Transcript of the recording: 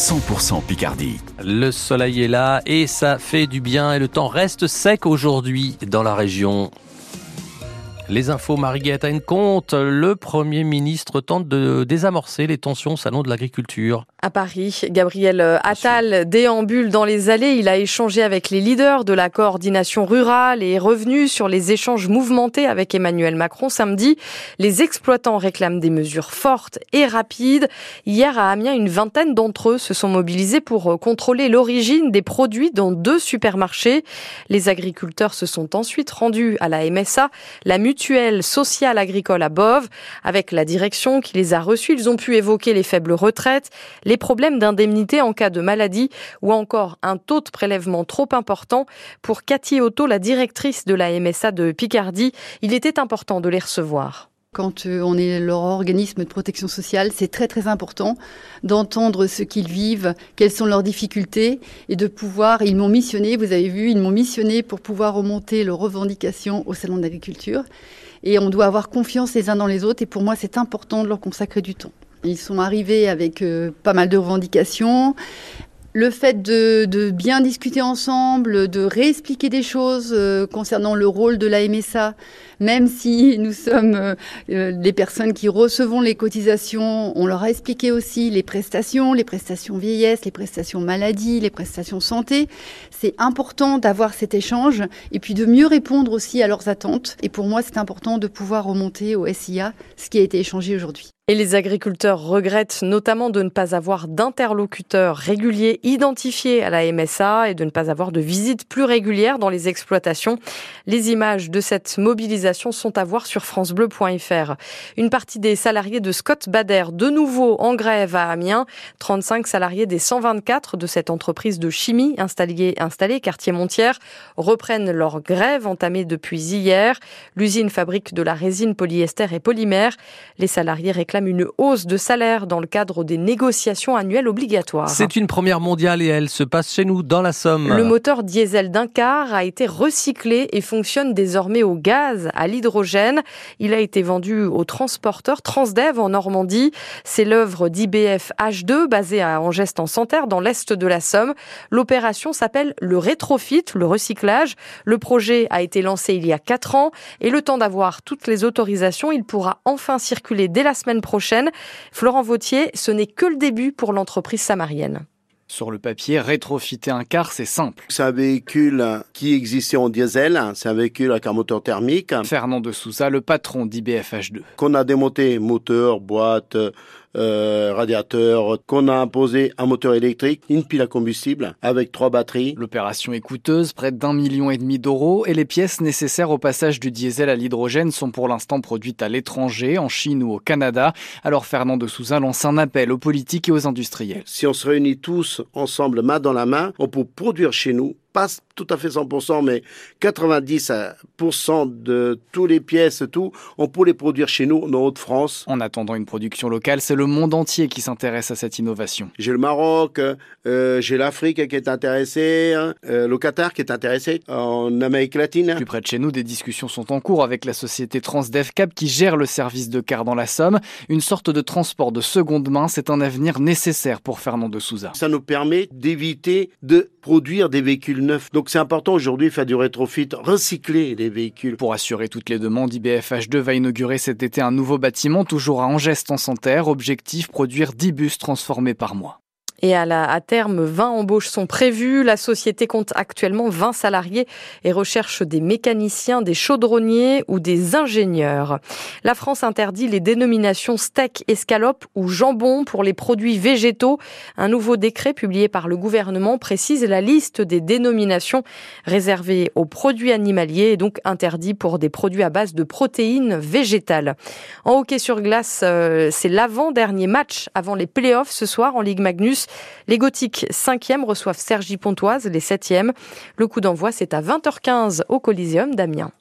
100% Picardie. Le soleil est là et ça fait du bien et le temps reste sec aujourd'hui dans la région. Les infos, Marie-Guette compte. Le Premier ministre tente de désamorcer les tensions au Salon de l'Agriculture. À Paris, Gabriel Attal déambule dans les allées. Il a échangé avec les leaders de la coordination rurale et est revenu sur les échanges mouvementés avec Emmanuel Macron samedi. Les exploitants réclament des mesures fortes et rapides. Hier à Amiens, une vingtaine d'entre eux se sont mobilisés pour contrôler l'origine des produits dans deux supermarchés. Les agriculteurs se sont ensuite rendus à la MSA, la mutuelle mutuelle sociale agricole à Bove. Avec la direction qui les a reçus, ils ont pu évoquer les faibles retraites, les problèmes d'indemnité en cas de maladie ou encore un taux de prélèvement trop important. Pour Cathy Otto, la directrice de la MSA de Picardie, il était important de les recevoir. Quand euh, on est leur organisme de protection sociale, c'est très très important d'entendre ce qu'ils vivent, quelles sont leurs difficultés et de pouvoir, ils m'ont missionné, vous avez vu, ils m'ont missionné pour pouvoir remonter leurs revendications au Salon d'agriculture. Et on doit avoir confiance les uns dans les autres et pour moi c'est important de leur consacrer du temps. Ils sont arrivés avec euh, pas mal de revendications le fait de, bien discuter ensemble, de réexpliquer des choses euh, concernant le rôle de la MSA, même si nous sommes euh, euh, les personnes qui recevons les cotisations, on leur a expliqué aussi les prestations, les prestations vieillesse, les prestations maladie, les prestations santé. C'est important d'avoir cet échange et puis de mieux répondre aussi à leurs attentes. Et pour moi, c'est important de pouvoir remonter au SIA ce qui a été échangé aujourd'hui. Et les agriculteurs regrettent notamment de ne pas avoir d'interlocuteurs réguliers identifiés à la MSA et de ne pas avoir de visites plus régulières dans les exploitations. Les images de cette mobilisation sont à voir sur francebleu.fr. Une partie des salariés de Scott Bader, de nouveau en grève à Amiens. 35 salariés des 124 de cette entreprise de chimie installée, installée quartier Montière reprennent leur grève entamée depuis hier. L'usine fabrique de la résine polyester et polymère. Les salariés réclament une hausse de salaire dans le cadre des négociations annuelles obligatoires. C'est une première mondiale et elle se passe chez nous, dans la Somme. Le moteur diesel d'un car a été recyclé et fonctionne désormais au gaz, à l'hydrogène. Il a été vendu au transporteur Transdev en Normandie. C'est l'œuvre d'IBF H2 basée à Angest en Santerre dans l'est de la Somme. L'opération s'appelle le rétrofit, le recyclage. Le projet a été lancé il y a quatre ans et le temps d'avoir toutes les autorisations, il pourra enfin circuler dès la semaine prochaine prochaine. Florent Vautier, ce n'est que le début pour l'entreprise samarienne. Sur le papier, rétrofiter un car, c'est simple. C'est un véhicule qui existait en diesel, c'est un véhicule avec un moteur thermique. Fernand de Souza, le patron d'IBFH2. Qu'on a démonté moteur, boîte, euh, radiateur, qu'on a imposé un moteur électrique, une pile à combustible avec trois batteries. L'opération est coûteuse, près d'un million et demi d'euros, et les pièces nécessaires au passage du diesel à l'hydrogène sont pour l'instant produites à l'étranger, en Chine ou au Canada. Alors Fernand de Souza lance un appel aux politiques et aux industriels. Si on se réunit tous ensemble, main dans la main, on peut produire chez nous pas tout à fait 100%, mais 90% de toutes les pièces, tout, on peut les produire chez nous, en Haute-France. En attendant une production locale, c'est le monde entier qui s'intéresse à cette innovation. J'ai le Maroc, euh, j'ai l'Afrique qui est intéressée, hein, euh, le Qatar qui est intéressé, en Amérique latine. Plus près de chez nous, des discussions sont en cours avec la société TransDevCap qui gère le service de car dans la Somme. Une sorte de transport de seconde main, c'est un avenir nécessaire pour Fernand de Souza. Ça nous permet d'éviter de produire des véhicules neufs. Donc c'est important aujourd'hui faire du rétrofit, recycler les véhicules. Pour assurer toutes les demandes, IBFH2 va inaugurer cet été un nouveau bâtiment, toujours à Angest en Santerre. Objectif, produire 10 bus transformés par mois. Et à, la, à terme, 20 embauches sont prévues. La société compte actuellement 20 salariés et recherche des mécaniciens, des chaudronniers ou des ingénieurs. La France interdit les dénominations steak, escalope ou jambon pour les produits végétaux. Un nouveau décret publié par le gouvernement précise la liste des dénominations réservées aux produits animaliers et donc interdit pour des produits à base de protéines végétales. En hockey sur glace, euh, c'est l'avant-dernier match avant les playoffs ce soir en Ligue Magnus. Les Gothiques 5e reçoivent Sergi Pontoise, les 7e. Le coup d'envoi, c'est à 20h15 au Coliseum d'Amiens.